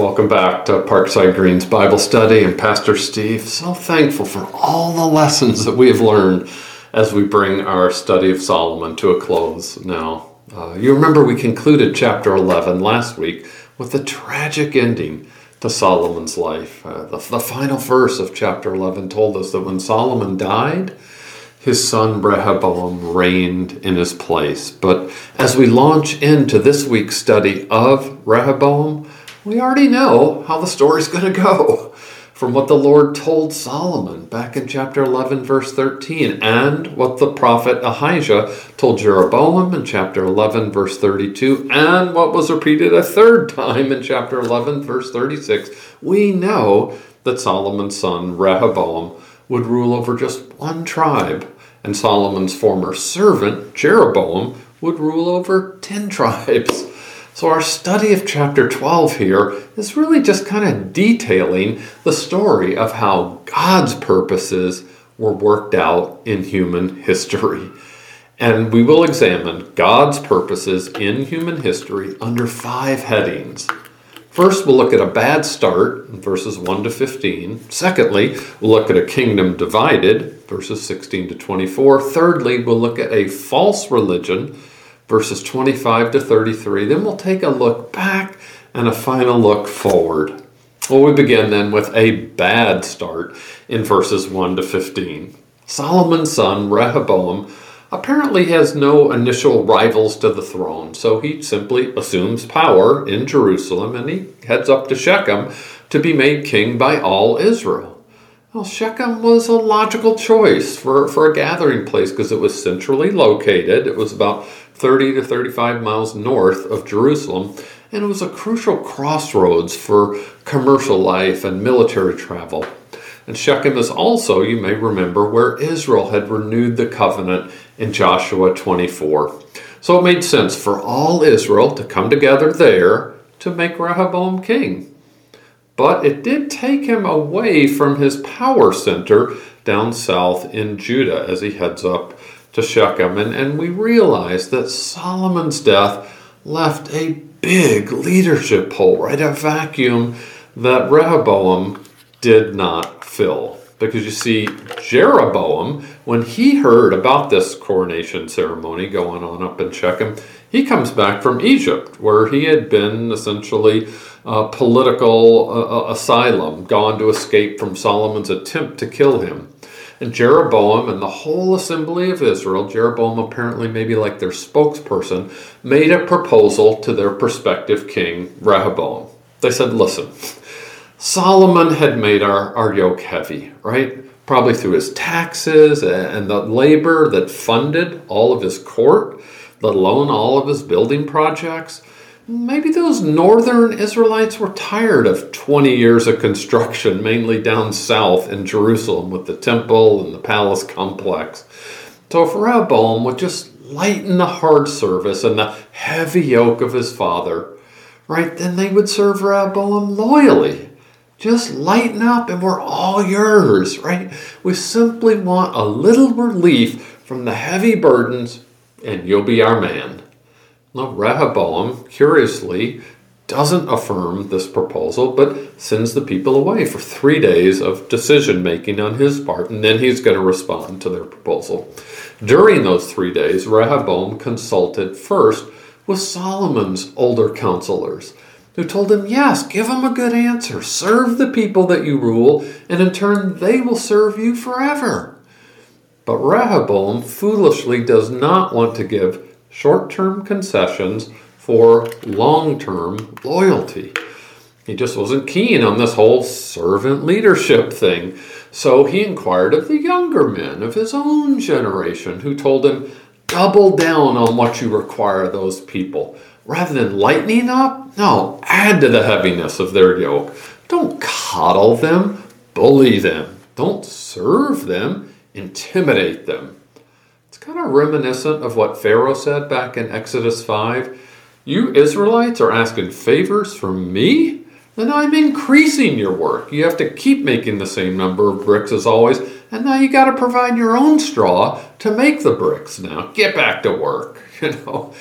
Welcome back to Parkside Greens Bible Study and Pastor Steve. So thankful for all the lessons that we have learned as we bring our study of Solomon to a close now. Uh, you remember we concluded chapter 11 last week with the tragic ending to Solomon's life. Uh, the, the final verse of chapter 11 told us that when Solomon died, his son Rehoboam reigned in his place. But as we launch into this week's study of Rehoboam, we already know how the story's going to go from what the Lord told Solomon back in chapter 11, verse 13, and what the prophet Ahijah told Jeroboam in chapter 11, verse 32, and what was repeated a third time in chapter 11, verse 36. We know that Solomon's son Rehoboam would rule over just one tribe, and Solomon's former servant Jeroboam would rule over 10 tribes. So, our study of chapter 12 here is really just kind of detailing the story of how God's purposes were worked out in human history. And we will examine God's purposes in human history under five headings. First, we'll look at a bad start, verses 1 to 15. Secondly, we'll look at a kingdom divided, verses 16 to 24. Thirdly, we'll look at a false religion, verses 25 to 33. Then we'll take a look back and a final look forward. Well, we begin then with a bad start in verses 1 to 15. Solomon's son, Rehoboam, apparently has no initial rivals to the throne, so he simply assumes power in Jerusalem and he heads up to Shechem to be made king by all Israel. Well, Shechem was a logical choice for, for a gathering place because it was centrally located. It was about 30 to 35 miles north of Jerusalem, and it was a crucial crossroads for commercial life and military travel. And Shechem is also, you may remember, where Israel had renewed the covenant in Joshua 24. So it made sense for all Israel to come together there to make Rehoboam king. But it did take him away from his power center down south in Judah as he heads up to Shechem. And, and we realize that Solomon's death left a big leadership hole, right? A vacuum that Rehoboam did not fill. Because you see, Jeroboam, when he heard about this coronation ceremony going on up in Shechem, he comes back from Egypt, where he had been essentially a political asylum, gone to escape from Solomon's attempt to kill him. And Jeroboam and the whole assembly of Israel, Jeroboam apparently maybe like their spokesperson, made a proposal to their prospective king, Rehoboam. They said, listen, Solomon had made our, our yoke heavy, right? Probably through his taxes and the labor that funded all of his court, let alone all of his building projects. Maybe those northern Israelites were tired of 20 years of construction, mainly down south in Jerusalem with the temple and the palace complex. So if Rehoboam would just lighten the hard service and the heavy yoke of his father, right, then they would serve Rehoboam loyally. Just lighten up and we're all yours, right? We simply want a little relief from the heavy burdens and you'll be our man. Now, Rehoboam, curiously, doesn't affirm this proposal, but sends the people away for three days of decision making on his part, and then he's going to respond to their proposal. During those three days, Rehoboam consulted first with Solomon's older counselors, who told him, Yes, give him a good answer, serve the people that you rule, and in turn they will serve you forever. But Rehoboam foolishly does not want to give short term concessions for long term loyalty. He just wasn't keen on this whole servant leadership thing. So he inquired of the younger men of his own generation who told him, double down on what you require of those people. Rather than lightening up, no, add to the heaviness of their yoke. Don't coddle them, bully them. Don't serve them, intimidate them kind of reminiscent of what Pharaoh said back in Exodus 5. You Israelites are asking favors from me? Then I'm increasing your work. You have to keep making the same number of bricks as always, and now you got to provide your own straw to make the bricks now. Get back to work, you know.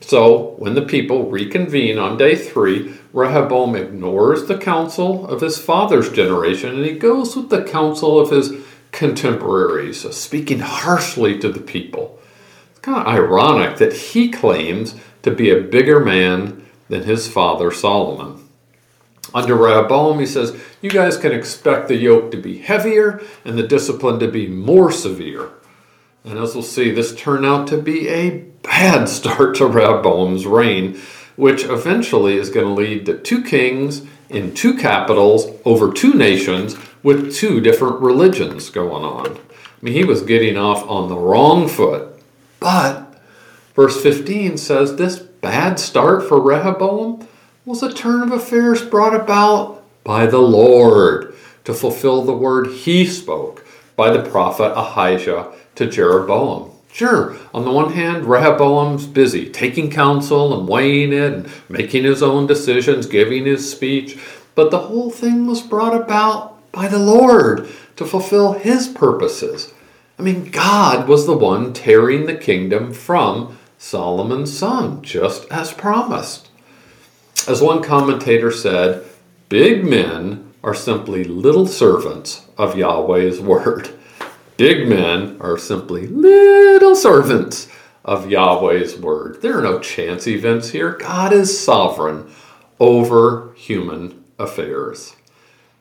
So, when the people reconvene on day three, Rehoboam ignores the counsel of his father's generation and he goes with the counsel of his contemporaries, speaking harshly to the people. It's kind of ironic that he claims to be a bigger man than his father Solomon. Under Rehoboam, he says, You guys can expect the yoke to be heavier and the discipline to be more severe. And as we'll see, this turned out to be a bad start to Rehoboam's reign, which eventually is going to lead to two kings in two capitals over two nations with two different religions going on. I mean, he was getting off on the wrong foot. But verse 15 says this bad start for Rehoboam was a turn of affairs brought about by the Lord to fulfill the word he spoke by the prophet Ahijah to Jeroboam. Sure, on the one hand, Rehoboam's busy taking counsel and weighing it and making his own decisions, giving his speech, but the whole thing was brought about by the Lord to fulfill his purposes. I mean, God was the one tearing the kingdom from Solomon's son, just as promised. As one commentator said, big men are simply little servants of Yahweh's word. Big men are simply little servants of Yahweh's word. There are no chance events here. God is sovereign over human affairs.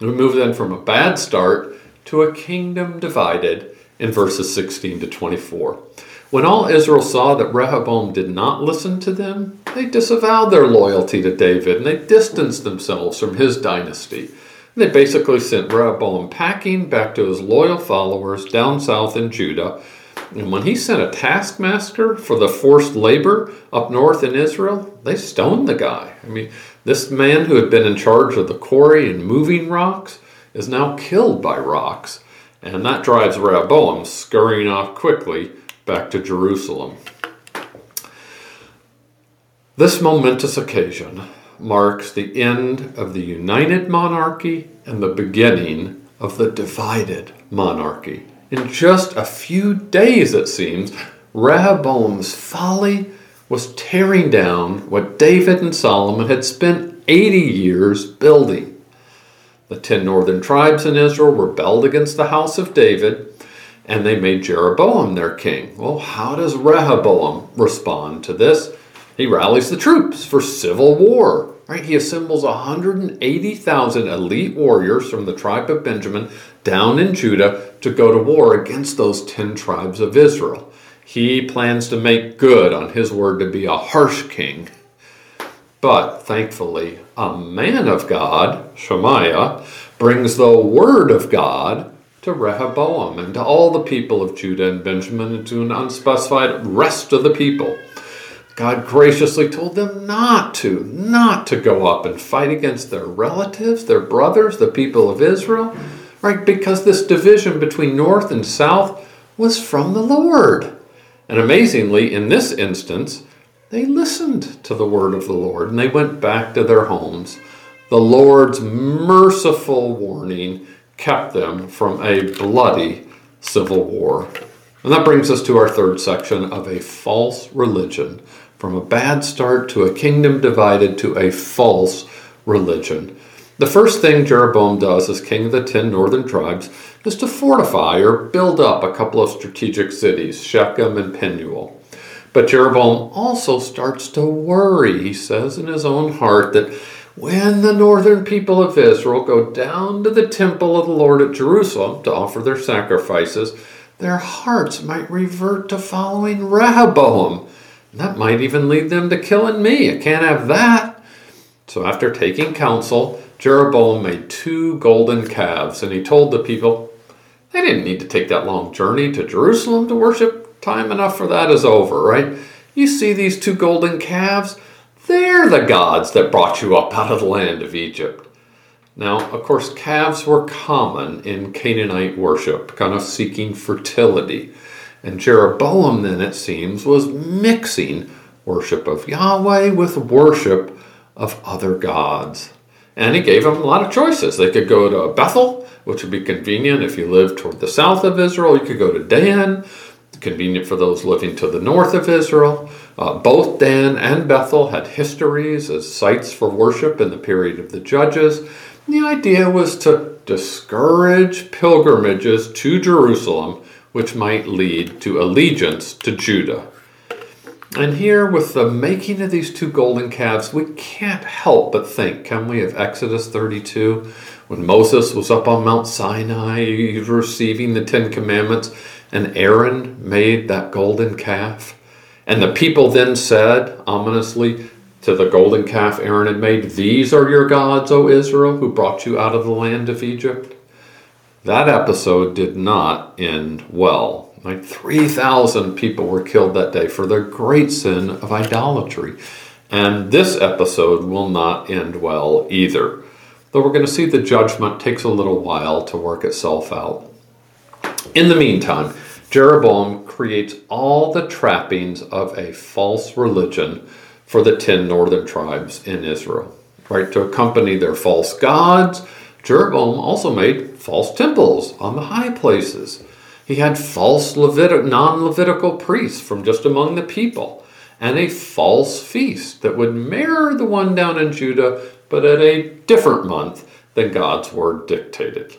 We move then from a bad start to a kingdom divided in verses 16 to 24. When all Israel saw that Rehoboam did not listen to them, they disavowed their loyalty to David and they distanced themselves from his dynasty. They basically sent Rehoboam packing back to his loyal followers down south in Judah. And when he sent a taskmaster for the forced labor up north in Israel, they stoned the guy. I mean, this man who had been in charge of the quarry and moving rocks is now killed by rocks. And that drives Rehoboam scurrying off quickly back to Jerusalem. This momentous occasion marks the end of the united monarchy and the beginning of the divided monarchy. In just a few days, it seems, Rehoboam's folly was tearing down what David and Solomon had spent 80 years building. The ten northern tribes in Israel rebelled against the house of David, and they made Jeroboam their king. Well, how does Rehoboam respond to this? He rallies the troops for civil war. Right? He assembles 180,000 elite warriors from the tribe of Benjamin down in Judah to go to war against those 10 tribes of Israel. He plans to make good on his word to be a harsh king. But thankfully, a man of God, Shemaiah, brings the word of God to Rehoboam and to all the people of Judah and Benjamin and to an unspecified rest of the people. God graciously told them not to, not to go up and fight against their relatives, their brothers, the people of Israel, right? Because this division between north and south was from the Lord. And amazingly, in this instance, they listened to the word of the Lord and they went back to their homes. The Lord's merciful warning kept them from a bloody civil war. And that brings us to our third section of a false religion from a bad start to a kingdom divided to a false religion. The first thing Jeroboam does as king of the ten northern tribes is to fortify or build up a couple of strategic cities, Shechem and Penuel. But Jeroboam also starts to worry, he says in his own heart, that when the northern people of Israel go down to the temple of the Lord at Jerusalem to offer their sacrifices, their hearts might revert to following Rehoboam that might even lead them to killing me. I can't have that. So after taking counsel, Jeroboam made two golden calves, and he told the people they didn't need to take that long journey to Jerusalem to worship. Time enough for that is over, right? You see these two golden calves? They're the gods that brought you up out of the land of Egypt. Now, of course, calves were common in Canaanite worship, kind of seeking fertility. And Jeroboam, then it seems, was mixing worship of Yahweh with worship of other gods. And he gave them a lot of choices. They could go to Bethel, which would be convenient if you lived toward the south of Israel. You could go to Dan. convenient for those living to the north of Israel. Uh, both Dan and Bethel had histories as sites for worship in the period of the Judges. The idea was to discourage pilgrimages to Jerusalem, which might lead to allegiance to Judah. And here, with the making of these two golden calves, we can't help but think, can we, of Exodus 32, when Moses was up on Mount Sinai receiving the Ten Commandments, and Aaron made that golden calf. And the people then said, ominously, to the golden calf Aaron had made, These are your gods, O Israel, who brought you out of the land of Egypt. That episode did not end well. Like 3,000 people were killed that day for their great sin of idolatry. And this episode will not end well either. Though we're going to see the judgment takes a little while to work itself out. In the meantime, Jeroboam creates all the trappings of a false religion for the 10 northern tribes in Israel. Right, to accompany their false gods, Jeroboam also made false temples on the high places. He had false non Levitical priests from just among the people, and a false feast that would mirror the one down in Judah, but at a different month than God's word dictated.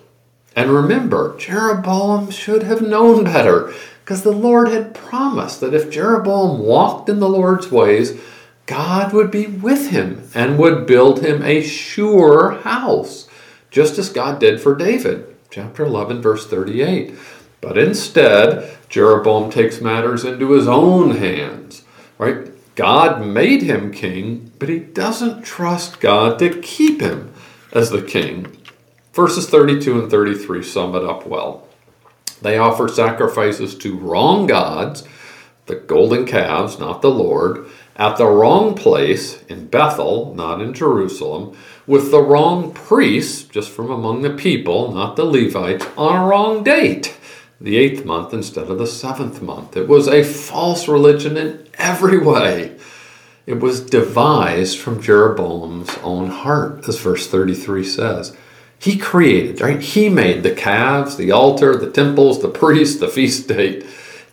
And remember, Jeroboam should have known better, because the Lord had promised that if Jeroboam walked in the Lord's ways, God would be with him and would build him a sure house, just as God did for David. Chapter 11, verse 38. But instead, Jeroboam takes matters into his own hands, right? God made him king, but he doesn't trust God to keep him as the king. Verses 32 and 33 sum it up well. They offer sacrifices to wrong gods, the golden calves, not the Lord, at the wrong place, in Bethel, not in Jerusalem, with the wrong priests, just from among the people, not the Levites, on a wrong date, the eighth month instead of the seventh month. It was a false religion in every way. It was devised from Jeroboam's own heart, as verse 33 says. He created, right? He made the calves, the altar, the temples, the priests, the feast date.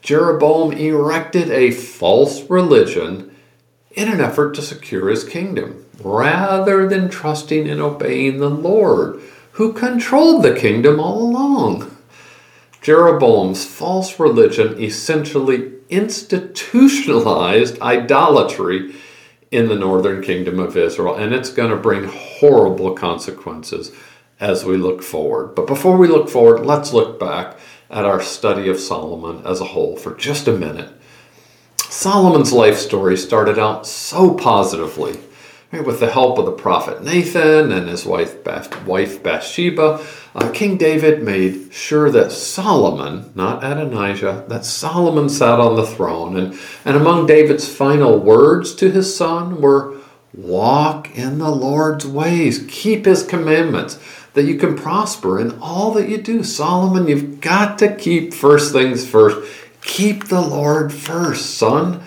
Jeroboam erected a false religion in an effort to secure his kingdom, rather than trusting and obeying the Lord, who controlled the kingdom all along. Jeroboam's false religion essentially institutionalized idolatry in the northern kingdom of Israel, and it's going to bring horrible consequences as we look forward. But before we look forward, let's look back at our study of Solomon as a whole for just a minute. Solomon's life story started out so positively. With the help of the prophet Nathan and his wife, wife Bathsheba, uh, King David made sure that Solomon, not Adonijah, that Solomon sat on the throne. And, and among David's final words to his son were, Walk in the Lord's ways, keep his commandments, that you can prosper in all that you do. Solomon, you've got to keep first things first. Keep the Lord first, son.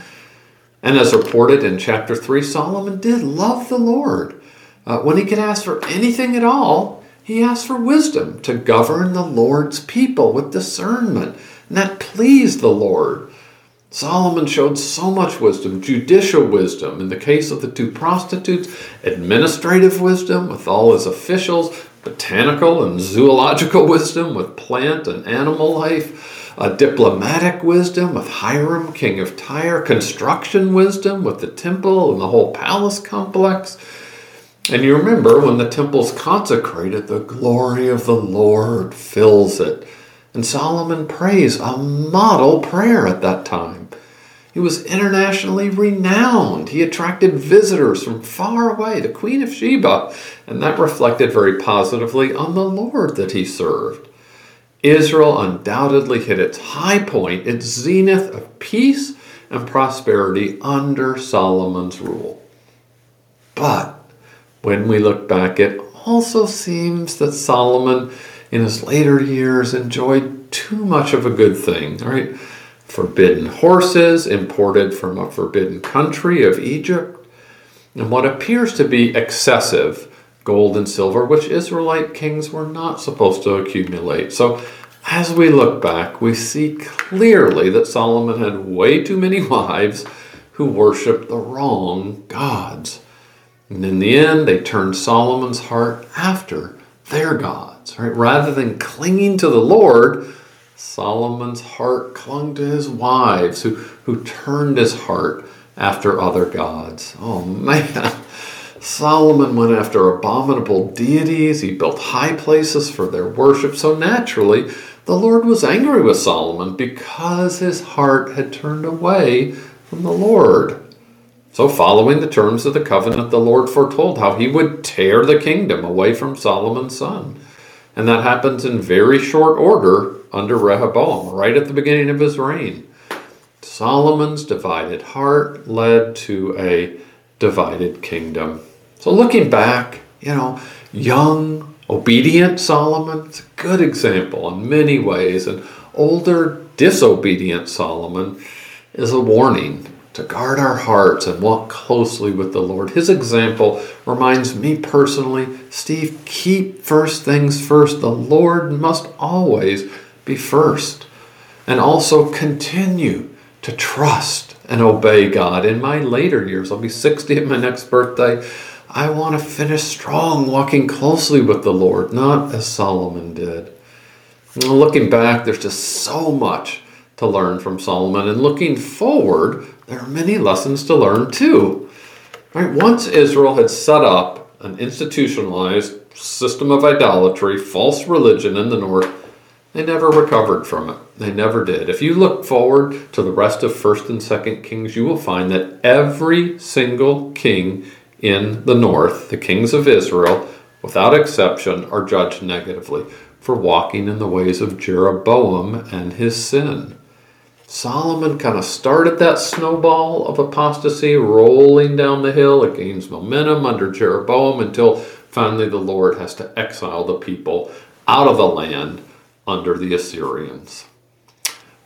And as reported in chapter 3, Solomon did love the Lord. Uh, when he could ask for anything at all, he asked for wisdom to govern the Lord's people with discernment. And that pleased the Lord. Solomon showed so much wisdom, judicial wisdom in the case of the two prostitutes, administrative wisdom with all his officials, botanical and zoological wisdom with plant and animal life a diplomatic wisdom with Hiram, king of Tyre, construction wisdom with the temple and the whole palace complex. And you remember when the temple's consecrated, the glory of the Lord fills it. And Solomon prays a model prayer at that time. He was internationally renowned. He attracted visitors from far away, the Queen of Sheba, and that reflected very positively on the Lord that he served. Israel undoubtedly hit its high point, its zenith of peace and prosperity under Solomon's rule. But when we look back, it also seems that Solomon, in his later years, enjoyed too much of a good thing, right? Forbidden horses imported from a forbidden country of Egypt, and what appears to be excessive gold and silver, which Israelite kings were not supposed to accumulate. So as we look back, we see clearly that Solomon had way too many wives who worshiped the wrong gods. And in the end, they turned Solomon's heart after their gods. Right? Rather than clinging to the Lord, Solomon's heart clung to his wives who, who turned his heart after other gods. Oh man. Solomon went after abominable deities. He built high places for their worship. So naturally, the Lord was angry with Solomon because his heart had turned away from the Lord. So, following the terms of the covenant, the Lord foretold how he would tear the kingdom away from Solomon's son. And that happens in very short order under Rehoboam, right at the beginning of his reign. Solomon's divided heart led to a divided kingdom. So, looking back, you know, young, obedient Solomon is a good example in many ways. And older, disobedient Solomon is a warning to guard our hearts and walk closely with the Lord. His example reminds me personally Steve, keep first things first. The Lord must always be first. And also continue to trust and obey God. In my later years, I'll be 60 at my next birthday. I want to finish strong, walking closely with the Lord, not as Solomon did. looking back, there's just so much to learn from Solomon. And looking forward, there are many lessons to learn too. Right? Once Israel had set up an institutionalized system of idolatry, false religion in the north, they never recovered from it. They never did. If you look forward to the rest of 1st and 2nd Kings, you will find that every single king in the north, the kings of Israel, without exception, are judged negatively for walking in the ways of Jeroboam and his sin. Solomon kind of started that snowball of apostasy rolling down the hill. It gains momentum under Jeroboam until finally the Lord has to exile the people out of the land under the Assyrians.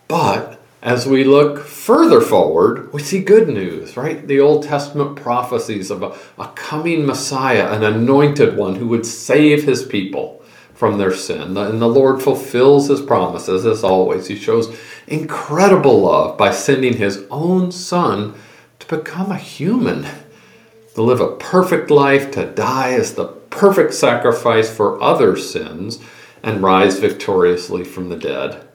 But as we look further forward, we see good news, right? The Old Testament prophecies of a, a, coming Messiah, an anointed one who would save his people from their sin. And the Lord fulfills his promises as always. He shows incredible love by sending his own son to become a human, to live a perfect life, to die as the perfect sacrifice for other sins, and rise victoriously from the dead.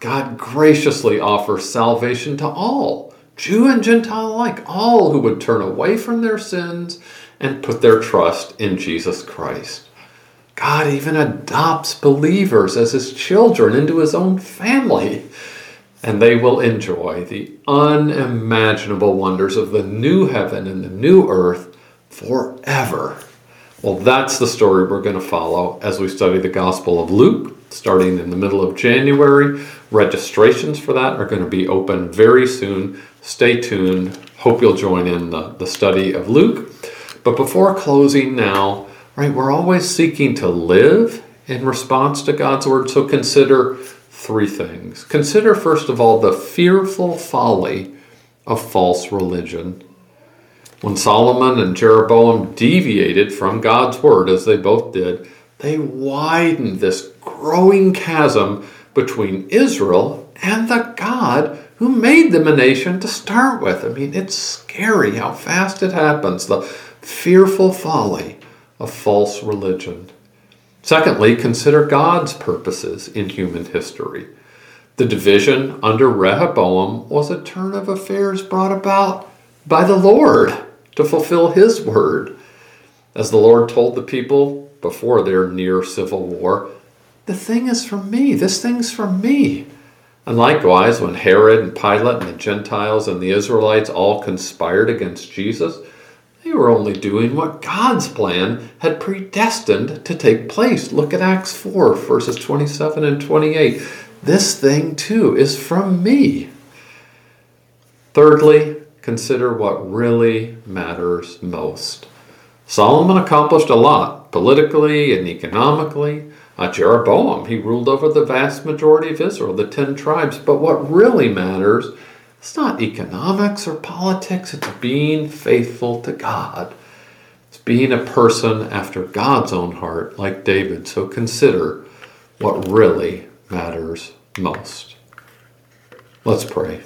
God graciously offers salvation to all, Jew and Gentile alike, all who would turn away from their sins and put their trust in Jesus Christ. God even adopts believers as his children into his own family, and they will enjoy the unimaginable wonders of the new heaven and the new earth forever. Well, that's the story we're going to follow as we study the Gospel of Luke, starting in the middle of January. Registrations for that are going to be open very soon. Stay tuned. Hope you'll join in the, the study of Luke. But before closing now, right, we're always seeking to live in response to God's word. So consider three things. Consider, first of all, the fearful folly of false religion. When Solomon and Jeroboam deviated from God's word, as they both did, they widened this growing chasm between Israel and the God who made them a nation to start with. I mean, it's scary how fast it happens, the fearful folly of false religion. Secondly, consider God's purposes in human history. The division under Rehoboam was a turn of affairs brought about by the Lord to fulfill his word. As the Lord told the people before their near civil war, the thing is from me. This thing's from me. And likewise, when Herod and Pilate and the Gentiles and the Israelites all conspired against Jesus, they were only doing what God's plan had predestined to take place. Look at Acts 4, verses 27 and 28. This thing too is from me. Thirdly, consider what really matters most. Solomon accomplished a lot politically and economically. Uh, Jeroboam, he ruled over the vast majority of Israel, the ten tribes. But what really matters, it's not economics or politics, it's being faithful to God. It's being a person after God's own heart, like David. So consider what really matters most. Let's pray.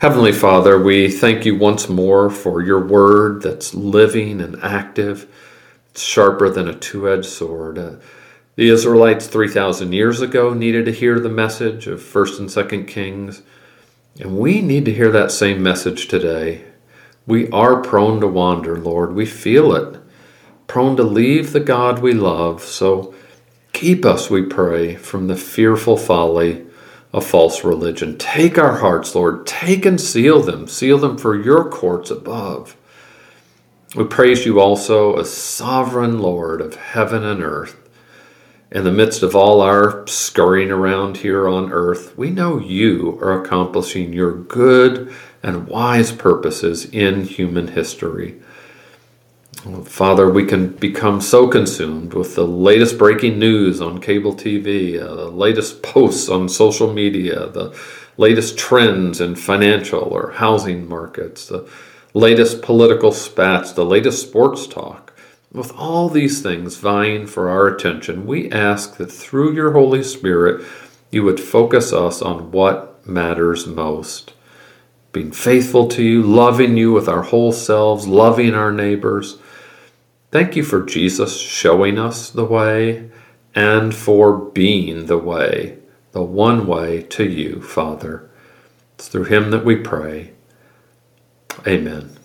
Heavenly Father, we thank you once more for your word that's living and active, sharper than a two edged sword. Uh, the Israelites 3,000 years ago needed to hear the message of 1st and 2nd Kings, and we need to hear that same message today. We are prone to wander, Lord. We feel it. Prone to leave the God we love. So keep us, we pray, from the fearful folly of false religion. Take our hearts, Lord. Take and seal them. Seal them for your courts above. We praise you also as sovereign Lord of heaven and earth. In the midst of all our scurrying around here on earth, we know you are accomplishing your good and wise purposes in human history. Father, we can become so consumed with the latest breaking news on cable TV, uh, the latest posts on social media, the latest trends in financial or housing markets, the latest political spats, the latest sports talk. With all these things vying for our attention, we ask that through your Holy Spirit, you would focus us on what matters most. Being faithful to you, loving you with our whole selves, loving our neighbors Thank you for Jesus showing us the way and for being the way, the one way to you, Father. It's through him that we pray. Amen.